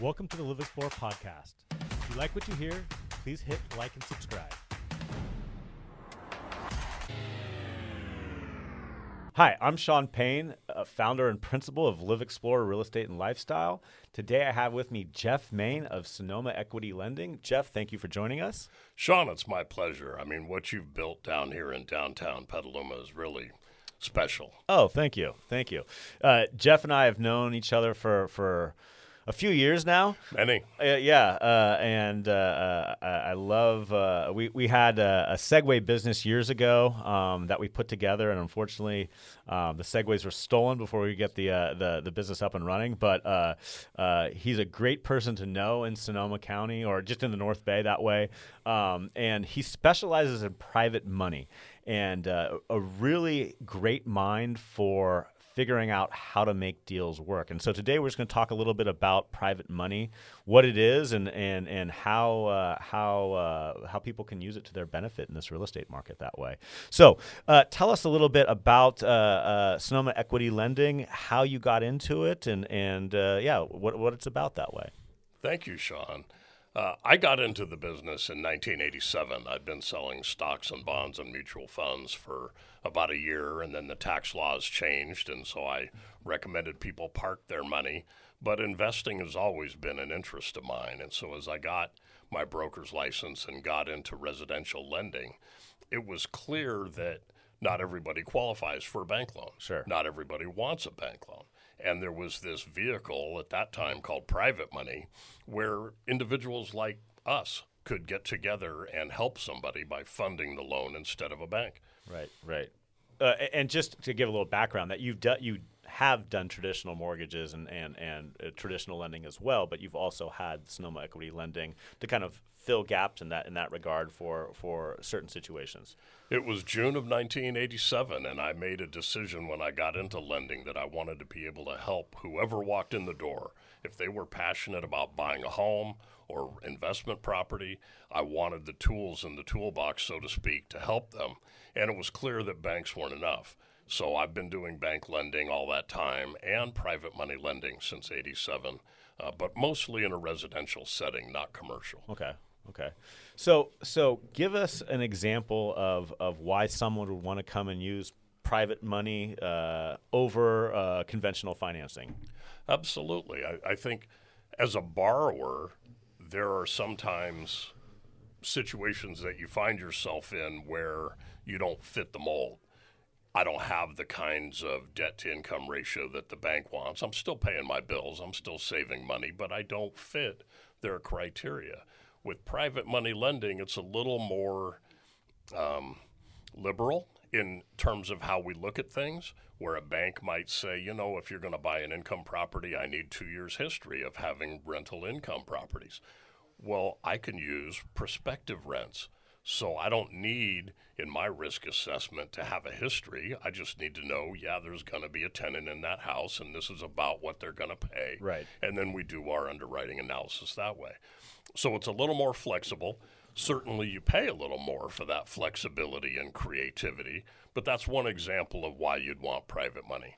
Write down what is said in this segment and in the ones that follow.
Welcome to the LivXplore podcast. If you like what you hear, please hit like and subscribe. Hi, I'm Sean Payne, uh, founder and principal of LivXplore Real Estate and Lifestyle. Today I have with me Jeff Mayne of Sonoma Equity Lending. Jeff, thank you for joining us. Sean, it's my pleasure. I mean, what you've built down here in downtown Petaluma is really special. Oh, thank you. Thank you. Uh, Jeff and I have known each other for, for a few years now. Many. Uh, yeah, uh, and uh, uh I love. Uh, we we had a, a, Segway business years ago um, that we put together, and unfortunately, um, the Segways were stolen before we get the uh, the the business up and running. But he's a great person to know in Sonoma County or just in the North Bay that way, um, and he specializes in private money and a really great mind for figuring out how to make deals work. And so today we're just going to talk a little bit about private money, what it is, and and and how uh, how uh, how people can use it to their benefit in this real estate market that way. So uh, tell us a little bit about uh, uh, Sonoma Equity Lending, how you got into it, and and uh, yeah, what what it's about that way. Thank you, Sean. Uh, I got into the business in 1987. I'd been selling stocks and bonds and mutual funds for about a year, and then the tax laws changed, and so I recommended people park their money. But investing has always been an interest of mine, and so as I got my broker's license and got into residential lending, it was clear that not everybody qualifies for a bank loan. Sure. Not everybody wants a bank loan. And there was this vehicle at that time called private money where individuals like us could get together and help somebody by funding the loan instead of a bank. Right, right. Uh, and just to give a little background, that you've done you have done traditional mortgages and and and uh, traditional lending as well, but you've also had Sonoma Equity Lending to kind of fill gaps in that in that regard for for certain situations. It was June of 1987, and I made a decision when I got into lending that I wanted to be able to help whoever walked in the door. If they were passionate about buying a home or investment property, I wanted the tools in the toolbox, so to speak, to help them. And it was clear that banks weren't enough. So I've been doing bank lending all that time and private money lending since 87, uh, but mostly in a residential setting, not commercial. Okay. Okay. So so give us an example of, of why someone would want to come and use private money uh, over uh, conventional financing. Absolutely. I, I think as a borrower, there are sometimes situations that you find yourself in where you don't fit the mold. I don't have the kinds of debt to income ratio that the bank wants. I'm still paying my bills, I'm still saving money, but I don't fit their criteria. With private money lending, it's a little more um, liberal in terms of how we look at things, where a bank might say, you know, if you're going to buy an income property, I need two years' history of having rental income properties. Well, I can use prospective rents. So I don't need in my risk assessment to have a history. I just need to know, yeah, there's going to be a tenant in that house and this is about what they're going to pay. Right. And then we do our underwriting analysis that way. So it's a little more flexible. Certainly, you pay a little more for that flexibility and creativity, but that's one example of why you'd want private money.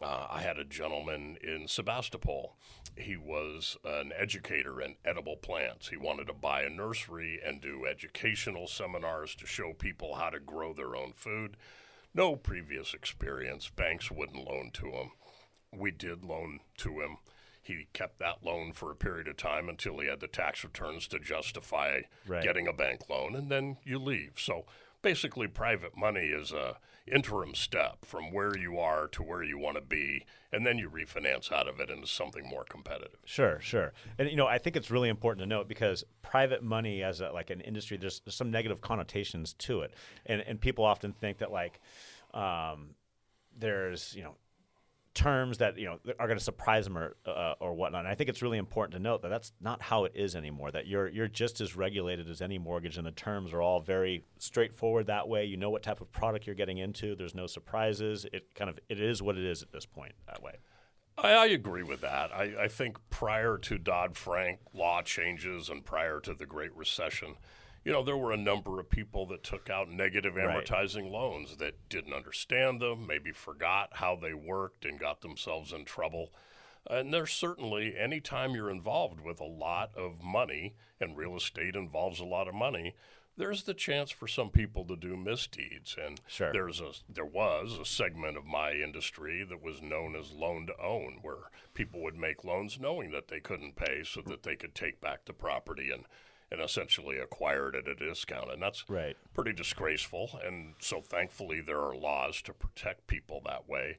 Uh, I had a gentleman in Sebastopol. He was an educator in edible plants. He wanted to buy a nursery and do educational seminars to show people how to grow their own food. No previous experience. Banks wouldn't loan to him. We did loan to him. He kept that loan for a period of time until he had the tax returns to justify right. getting a bank loan, and then you leave. So basically, private money is a interim step from where you are to where you want to be, and then you refinance out of it into something more competitive. Sure, sure. And you know, I think it's really important to note because private money as a, like an industry, there's, there's some negative connotations to it, and and people often think that like. Um, there's you know terms that you know are going to surprise them or uh, or whatnot. And I think it's really important to note that that's not how it is anymore. That you're you're just as regulated as any mortgage, and the terms are all very straightforward that way. You know what type of product you're getting into. There's no surprises. It kind of it is what it is at this point that way. I, I agree with that. I, I think prior to Dodd Frank law changes and prior to the Great Recession you know, there were a number of people that took out negative amortizing right. loans that didn't understand them, maybe forgot how they worked and got themselves in trouble. And there's certainly, anytime you're involved with a lot of money, and real estate involves a lot of money, there's the chance for some people to do misdeeds. And Sure. there's a there was a segment of my industry that was known as loan to own, where people would make loans knowing that they couldn't pay, so that they could take back the property and and essentially acquired at a discount. And that's Right. pretty disgraceful. And so thankfully there are laws to protect people that way.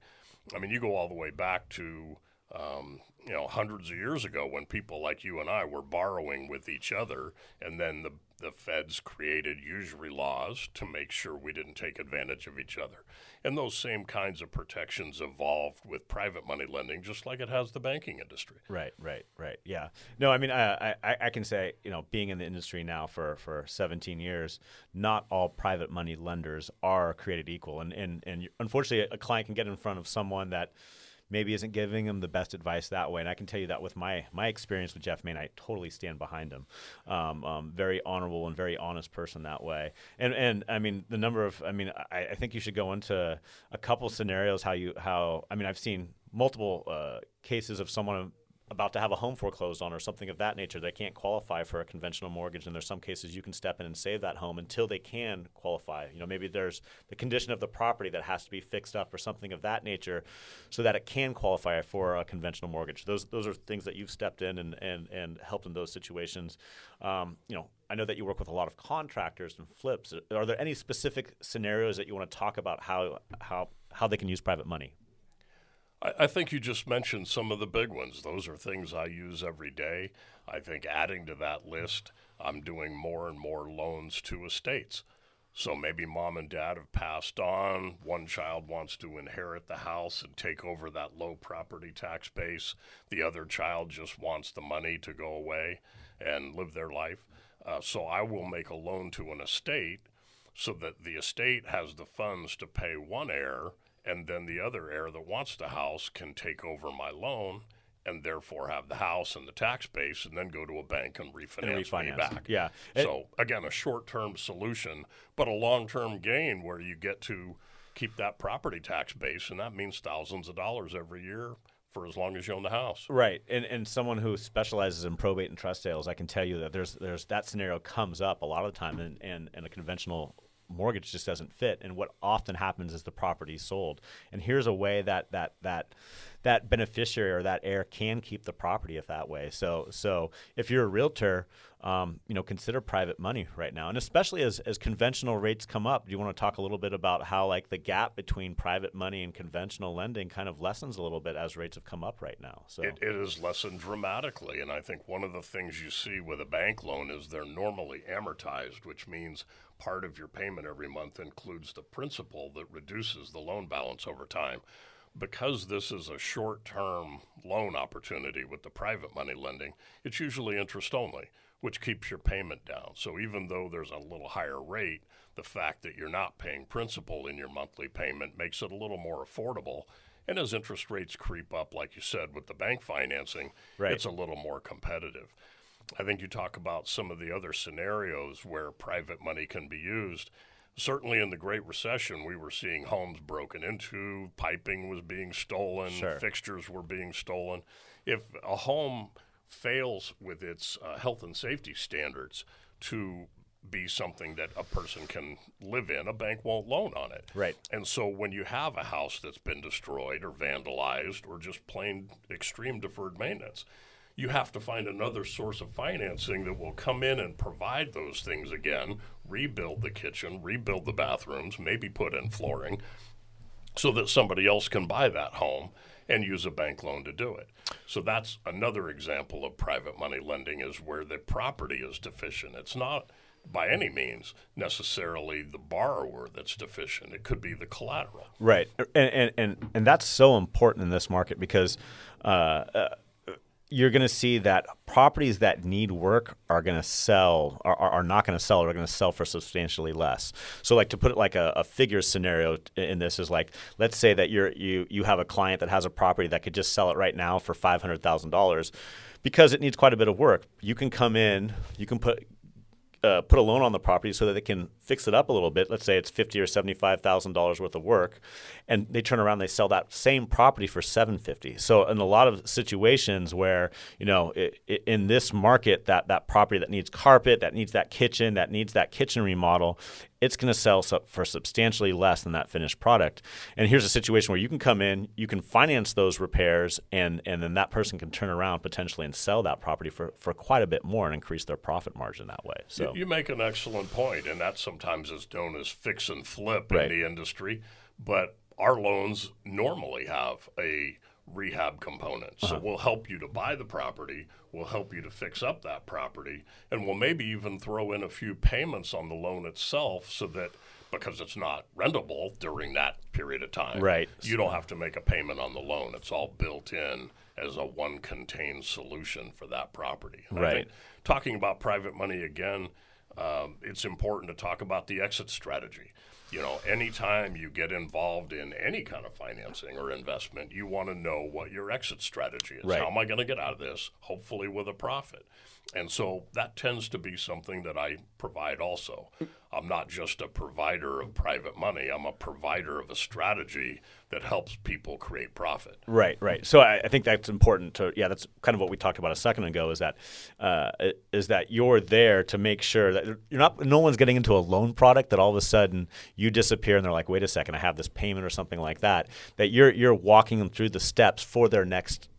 I mean, you go all the way back to um, you know hundreds of years ago when people like you and I were borrowing with each other, and then the the feds created usury laws to make sure we didn't take advantage of each other. And those same kinds of protections evolved with private money lending, just like it has the banking industry. Right, right, right. Yeah. No, I mean, I, I, I can say, you know, being in the industry now for, for 17 years, not all private money lenders are created equal. And, and, and unfortunately, a client can get in front of someone that maybe isn't giving them the best advice that way. And I can tell you that with my, my experience with Jeff Mayne, I totally stand behind him. Um, um, very honorable and very honest person that way. And, and I mean, the number of, I mean, I, I think you should go into a couple scenarios how you, how, I mean, I've seen multiple uh, cases of someone about to have a home foreclosed on or something of that nature, they can't qualify for a conventional mortgage. And there's some cases you can step in and save that home until they can qualify. You know, maybe there's the condition of the property that has to be fixed up or something of that nature so that it can qualify for a conventional mortgage. Those those are things that you've stepped in and, and, and helped in those situations. Um, you know, I know that you work with a lot of contractors and flips. Are there any specific scenarios that you want to talk about how how how they can use private money? I, I think you just mentioned some of the big ones. Those are things I use every day. I think adding to that list, I'm doing more and more loans to estates. So maybe mom and dad have passed on. One child wants to inherit the house and take over that low property tax base. The other child just wants the money to go away and live their life. Uh, so I will make a loan to an estate so that the estate has the funds to pay one heir, and then the other heir that wants the house can take over my loan and therefore have the house and the tax base and then go to a bank and refinance, me refinance. back. Yeah. So again, a short-term solution, but a long-term gain where you get to keep that property tax base, and that means thousands of dollars every year for as long as you own the house. Right, and and someone who specializes in probate and trust sales, I can tell you that there's there's that scenario comes up a lot of the time, and and, and a conventional mortgage just doesn't fit. And what often happens is the property is sold. And here's a way that that that that beneficiary or that heir can keep the property if that way. So so if you're a realtor, um, you know, consider private money right now, and especially as as conventional rates come up. Do you want to talk a little bit about how like the gap between private money and conventional lending kind of lessens a little bit as rates have come up right now? So It, it is lessened dramatically, and I think one of the things you see with a bank loan is they're normally amortized, which means part of your payment every month includes the principal that reduces the loan balance over time. Because this is a short term loan opportunity with the private money lending, it's usually interest only, which keeps your payment down. So even though there's a little higher rate, the fact that you're not paying principal in your monthly payment makes it a little more affordable. And as interest rates creep up, like you said, with the bank financing, Right. it's a little more competitive. I think you talk about some of the other scenarios where private money can be used. Certainly in the Great Recession, we were seeing homes broken into, piping was being stolen, Sure. fixtures were being stolen. If a home fails with its uh, health and safety standards to be something that a person can live in, a bank won't loan on it. Right. And so when you have a house that's been destroyed or vandalized or just plain extreme deferred maintenance, you have to find another source of financing that will come in and provide those things again, rebuild the kitchen, rebuild the bathrooms, maybe put in flooring, so that somebody else can buy that home and use a bank loan to do it. So that's another example of private money lending is where the property is deficient. It's not by any means necessarily the borrower that's deficient. It could be the collateral. Right, and and and, and that's so important in this market because uh, uh, you're going to see that properties that need work are going to sell are, are not going to sell or are going to sell for substantially less. So, like to put it like a, a figure scenario in this is like, let's say that you're you you have a client that has a property that could just sell it right now for five hundred thousand dollars because it needs quite a bit of work. You can come in, you can put uh, put a loan on the property so that they can fix it up a little bit. Let's say it's fifty or seventy five thousand dollars worth of work, and they turn around, and they sell that same property for seven fifty. So in a lot of situations where you know it, it, in this market, that that property that needs carpet, that needs that kitchen, that needs that kitchen remodel, it's going to sell for substantially less than that finished product. And here's a situation where you can come in, you can finance those repairs, and and then that person can turn around potentially and sell that property for, for quite a bit more and increase their profit margin that way. So you, you make an excellent point, and that sometimes is known as fix and flip right. in the industry. But our loans normally have a rehab component. So uh-huh. we'll help you to buy the property, we'll help you to fix up that property, and we'll maybe even throw in a few payments on the loan itself so that because it's not rentable during that period of time. Right. You don't have to make a payment on the loan. It's all built in as a one contained solution for that property. And right. talking about private money again, um, it's important to talk about the exit strategy you know, anytime you get involved in any kind of financing or investment, you want to know what your exit strategy is. Right. How am I going to get out of this? Hopefully, with a profit. And so that tends to be something that I provide also. I'm not just a provider of private money, I'm a provider of a strategy that helps people create profit. Right, right. So I, I think that's important to, yeah, that's kind of what we talked about a second ago is that, uh, is that you're there to make sure that you're not, no one's getting into a loan product that all of a sudden you disappear and they're like, wait a second, I have this payment or something like that, that you're, you're walking them through the steps for their next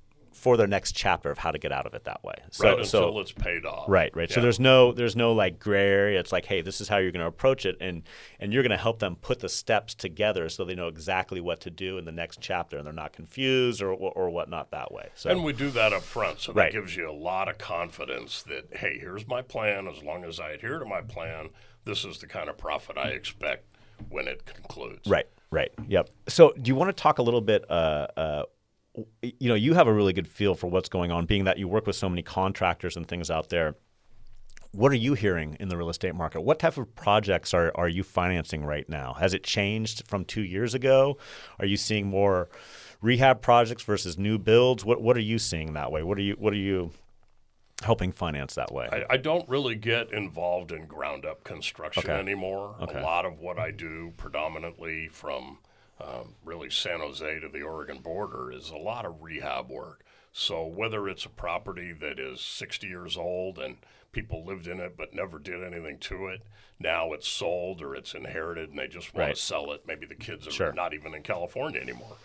for their next chapter of how to get out of it that way. So, right, until so, it's paid off. Right, right. Yeah. So there's no there's no like gray area. It's like, hey, this is how you're going to approach it, and and you're going to help them put the steps together so they know exactly what to do in the next chapter, and they're not confused or or, or whatnot that way. So and we do that up front, so that right. gives you a lot of confidence that hey, here's my plan. As long as I adhere to my plan, this is the kind of profit I expect when it concludes. Right. Right. Yep. So, do you want to talk a little bit uh, uh, you know, you have a really good feel for what's going on, being that you work with so many contractors and things out there. What are you hearing in the real estate market? What type of projects are, are you financing right now? Has it changed from two years ago? Are you seeing more rehab projects versus new builds? What what are you seeing that way? What are you what are you helping finance that way? I, I don't really get involved in ground up construction okay. anymore. Okay. A lot of what I do predominantly from um, really San Jose to the Oregon border is a lot of rehab work. So whether it's a property that is 60 years old and people lived in it but never did anything to it, now it's sold or it's inherited and they just want right. to sell it. Maybe the kids are sure. not even in California anymore.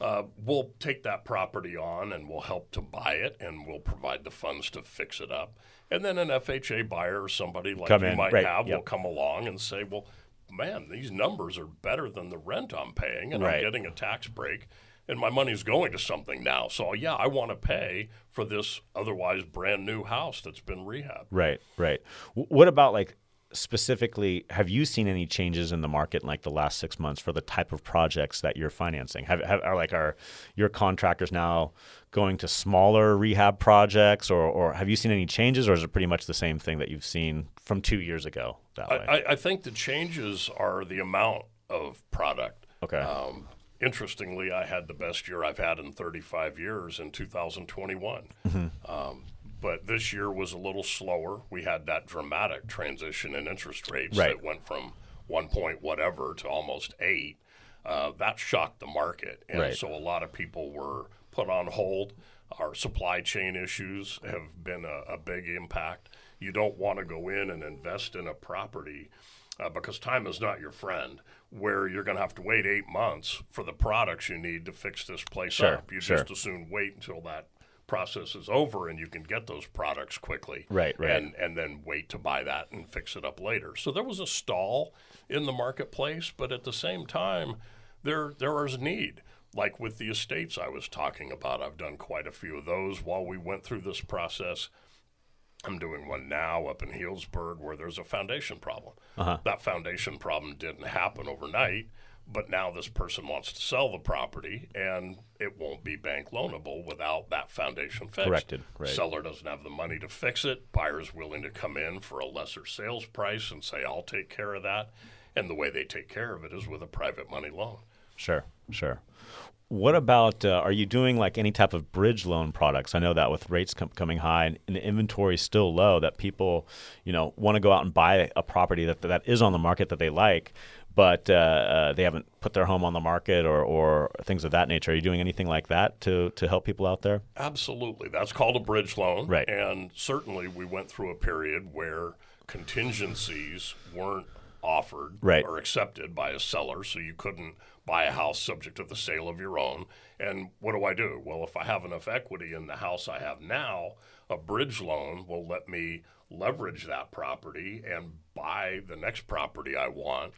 Uh, we'll take that property on and we'll help to buy it and we'll provide the funds to fix it up. And then an FHA buyer or somebody like come you in. might right. have yep. will come along and say, well, man, these numbers are better than the rent I'm paying, and right. I'm getting a tax break, and my money's going to something now. So yeah, I want to pay for this otherwise brand new house that's been rehabbed. Right, right. W- what about like specifically? Have you seen any changes in the market in like the last six months for the type of projects that you're financing? Have, have are like are your contractors now going to smaller rehab projects, or or have you seen any changes, or is it pretty much the same thing that you've seen from two years ago? That way, I, I think the changes are the amount of product. Okay. Um, interestingly, I had the best year I've had in 35 years in 2021. Mm-hmm. Um, but this year was a little slower. We had that dramatic transition in interest rates right. that went from one point whatever to almost eight. Uh, that shocked the market, and right. so a lot of people were put on hold. Our supply chain issues have been a, a big impact. You don't want to go in and invest in a property uh, because time is not your friend, where you're going to have to wait eight months for the products you need to fix this place sure, up. You sure. just as soon wait until that process is over and you can get those products quickly. Right, right. And, and then wait to buy that and fix it up later. So there was a stall in the marketplace, but at the same time, there there is need like with the estates I was talking about, I've done quite a few of those while we went through this process. I'm doing one now up in Healdsburg where there's a foundation problem. Uh-huh. That foundation problem didn't happen overnight, but now this person wants to sell the property and it won't be bank loanable without that foundation fixed. Corrected. Right. Seller doesn't have the money to fix it. Buyer's willing to come in for a lesser sales price and say, I'll take care of that. And the way they take care of it is with a private money loan. Sure, sure. What about? Uh, are you doing like any type of bridge loan products? I know that with rates com- coming high and, and the inventory still low, that people, you know, want to go out and buy a property that that is on the market that they like, but uh, uh, they haven't put their home on the market or, or things of that nature. Are you doing anything like that to to help people out there? Absolutely, that's called a bridge loan, Right. And certainly, we went through a period where contingencies weren't offered Right. or accepted by a seller, so you couldn't buy a house subject to the sale of your own. And what do I do? Well, if I have enough equity in the house I have now, a bridge loan will let me leverage that property and buy the next property I want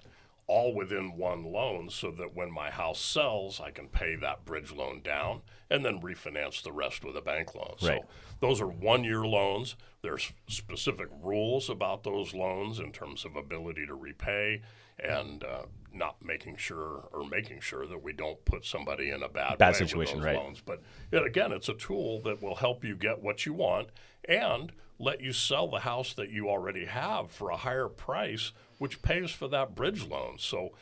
all within one loan so that when my house sells, I can pay that bridge loan down and then refinance the rest with a bank loan. Right. So those are one year loans. There's specific rules about those loans in terms of ability to repay and uh, not making sure or making sure that we don't put somebody in a bad, Bad situation, right. loans. But yet again, it's a tool that will help you get what you want and let you sell the house that you already have for a higher price, which pays for that bridge loan. So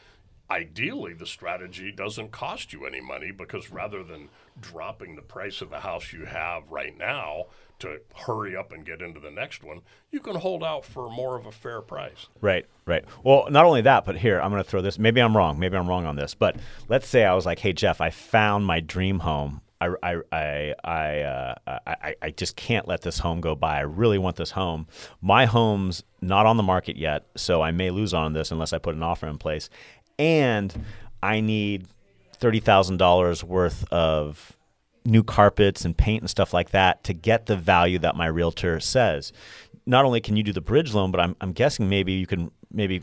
ideally, the strategy doesn't cost you any money because rather than dropping the price of the house you have right now to hurry up and get into the next one, you can hold out for more of a fair price. Right, right. Well, not only that, but here I'm going to throw this. Maybe I'm wrong. Maybe I'm wrong on this. But let's say I was like, "Hey, Jeff, I found my dream home. I, I, I, I, uh, I, I just can't let this home go by. I really want this home. My home's not on the market yet, so I may lose on this unless I put an offer in place. And I need thirty thousand dollars worth of new carpets and paint and stuff like that to get the value that my realtor says. Not only can you do the bridge loan, but I'm, I'm guessing maybe you can maybe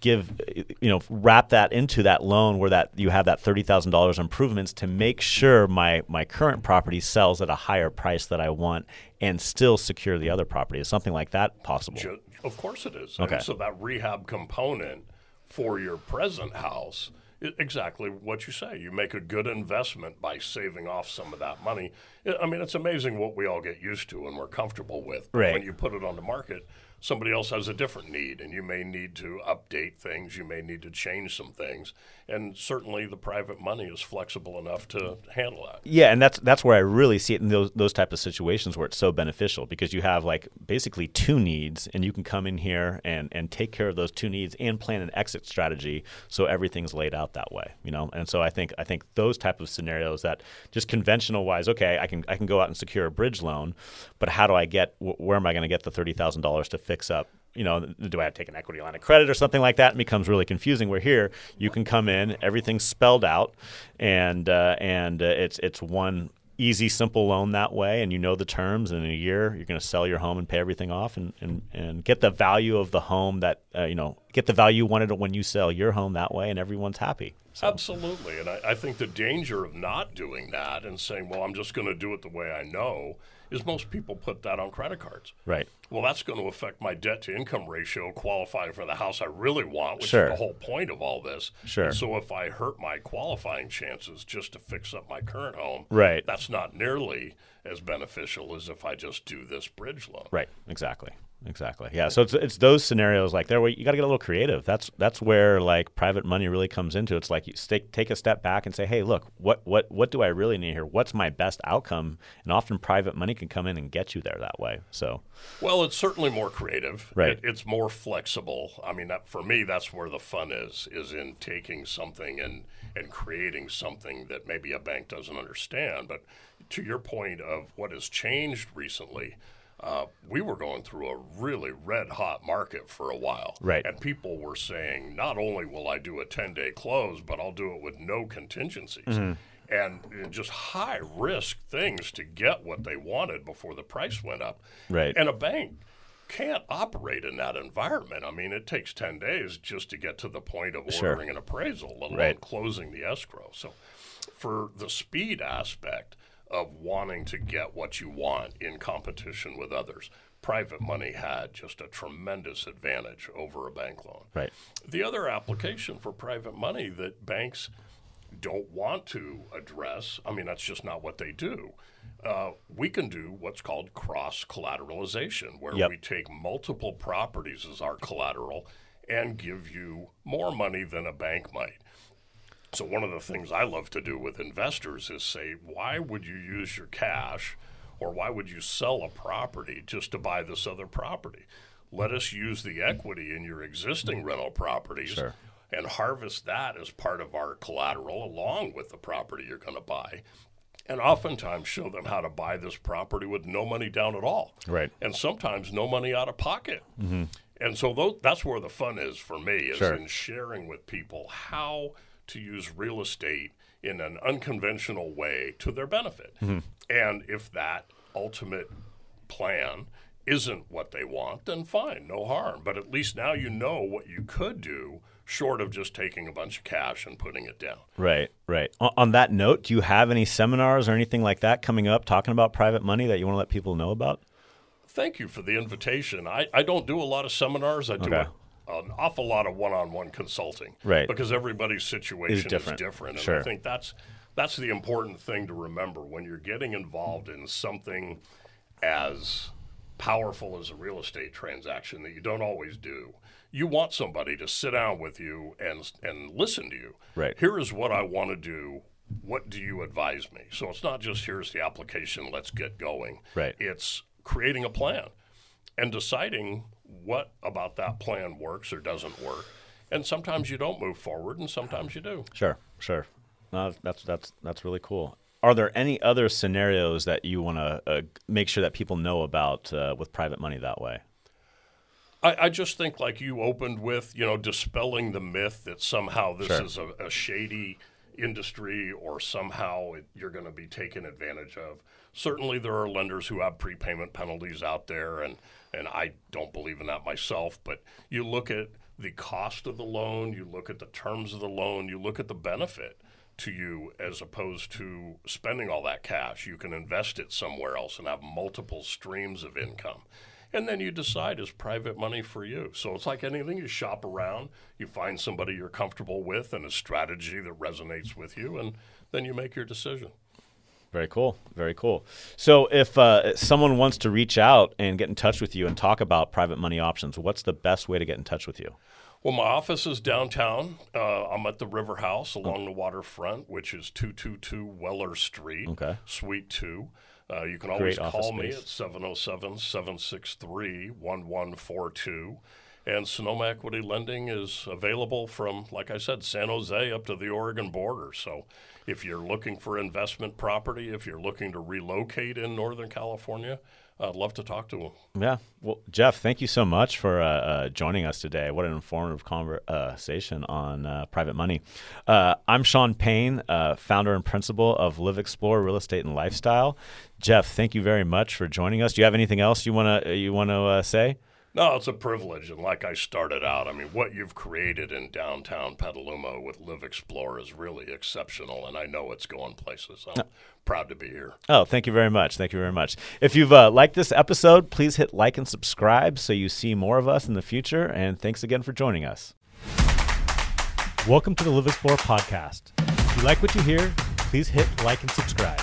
give you know wrap that into that loan where that you have that thirty thousand dollars improvements to make sure my my current property sells at a higher price that I want and still secure the other property. Is something like that possible? Of course it is. Okay. And so that rehab component for your present house exactly what you say. You make a good investment by saving off some of that money. I- mean, it's amazing what we all get used to and we're comfortable with. But Right. When you put it on the market, somebody else has a different need, and you may need to update things. You may need to change some things, and certainly the private money is flexible enough to handle that. Yeah, and that's that's where I really see it in those those type of situations where it's so beneficial because you have like basically two needs, and you can come in here and and take care of those two needs and plan an exit strategy so everything's laid out that way, you know. And so I think I think those type of scenarios that just conventional wise, okay, I can I can go out and secure a bridge loan, but how do I get wh- where am I going to get the thirty thousand dollars to fix up? You know, do I have to take an equity line of credit or something like that? It becomes really confusing. Where here you can come in, everything's spelled out, and uh, and uh, it's it's one easy, simple loan that way, and you know the terms. And in a year, you're going to sell your home and pay everything off, and, and, and get the value of the home that uh, you know get the value you wanted when you sell your home that way, and everyone's happy. So, Absolutely. And I, I think the danger of not doing that and saying, well, I'm just going to do it the way I know is most people put that on credit cards. right, Well, that's going to affect my debt to income ratio qualifying for the house I really want, which Sure. is the whole point of all this. Sure. And so if I hurt my qualifying chances just to fix up my current home, Right. that's not nearly as beneficial as if I just do this bridge loan. right, exactly. Exactly. Yeah. So it's it's those scenarios like there where you got to get a little creative. That's that's where like private money really comes into. It's like you stake, take a step back and say, hey, look, what what what do I really need here? What's my best outcome? And often private money can come in and get you there that way. So Well, it's certainly more creative. Right. It, it's more flexible. I mean, that, for me, that's where the fun is: is in taking something and and creating something that maybe a bank doesn't understand. But to your point of what has changed recently. Uh, we were going through a really red hot market for a while. Right. And people were saying, not only will I do a 10 day close, but I'll do it with no contingencies. Mm-hmm. And uh, just high risk things to get what they wanted before the price went up. Right. And a bank can't operate in that environment. I mean, it takes 10 days just to get to the point of Sure. ordering an appraisal, let alone Right. closing the escrow. So, for the speed aspect of wanting to get what you want in competition with others, private money had just a tremendous advantage over a bank loan. right. The other application for private money that banks don't want to address, I mean, that's just not what they do. Uh, we can do what's called cross collateralization, where Yep. we take multiple properties as our collateral and give you more money than a bank might. So, one of the things I love to do with investors is say, why would you use your cash or why would you sell a property just to buy this other property? Let us use the equity in your existing rental properties Sure. And harvest that as part of our collateral along with the property you're going to buy. And oftentimes show them how to buy this property with no money down at all. Right. And sometimes no money out of pocket. Mm-hmm. And so that's where the fun is for me, is Sure. in sharing with people how to use real estate in an unconventional way to their benefit. Mm-hmm. And if that ultimate plan isn't what they want, then fine, no harm. But at least now you know what you could do, short of just taking a bunch of cash and putting it down. Right, right. On, on that note, do you have any seminars or anything like that coming up talking about private money that you want to let people know about? Thank you for the invitation. I, I don't do a lot of seminars. I do Okay. a, an awful lot of one-on-one consulting, Right. Because everybody's situation is different. different, and Sure. I think that's that's the important thing to remember when you're getting involved in something as powerful as a real estate transaction that you don't always do. You want somebody to sit down with you and and listen to you. Right. Here is what I want to do. What do you advise me? So it's not just here's the application, let's get going. Right. It's creating a plan and deciding what about that plan works or doesn't work. And sometimes you don't move forward, and sometimes you do. Sure, sure. No, that's that's that's really cool. Are there any other scenarios that you want to uh, make sure that people know about uh, with private money that way? I, I just think, like you opened with, you know, dispelling the myth that somehow this Sure. is a, a shady industry or somehow it, you're going to be taken advantage of. Certainly, there are lenders who have prepayment penalties out there, and, and I don't believe in that myself. But you look at the cost of the loan, you look at the terms of the loan, you look at the benefit to you as opposed to spending all that cash. You can invest it somewhere else and have multiple streams of income. And then you decide is private money for you. So it's like anything you shop around, you find somebody you're comfortable with and a strategy that resonates with you, and then you make your decision. Very cool. Very cool. So, if uh, someone wants to reach out and get in touch with you and talk about private money options, what's the best way to get in touch with you? Well, my office is downtown. Uh, I'm at the River House along the waterfront, which is 222 Weller Street, Okay. Suite 2. Uh, you can always Great call me space. at 707 763 1142. And Sonoma Equity Lending is available from, like I said, San Jose up to the Oregon border. So if you're looking for investment property, if you're looking to relocate in Northern California, I'd love to talk to them. Yeah. Well, Jeff, thank you so much for uh, uh, joining us today. What an informative conversation on uh, private money. Uh, I'm Sean Payne, uh, founder and principal of LivXplore Real Estate and Lifestyle. Jeff, thank you very much for joining us. Do you have anything else you want to you uh, say? No, it's a privilege. And like I started out, I mean, what you've created in downtown Petaluma with LivXplore is really exceptional. And I know it's going places. I'm proud to be here. Oh, thank you very much. Thank you very much. If you've uh, liked this episode, please hit like and subscribe so you see more of us in the future. And thanks again for joining us. Welcome to the LivXplore podcast. If you like what you hear, please hit like and subscribe.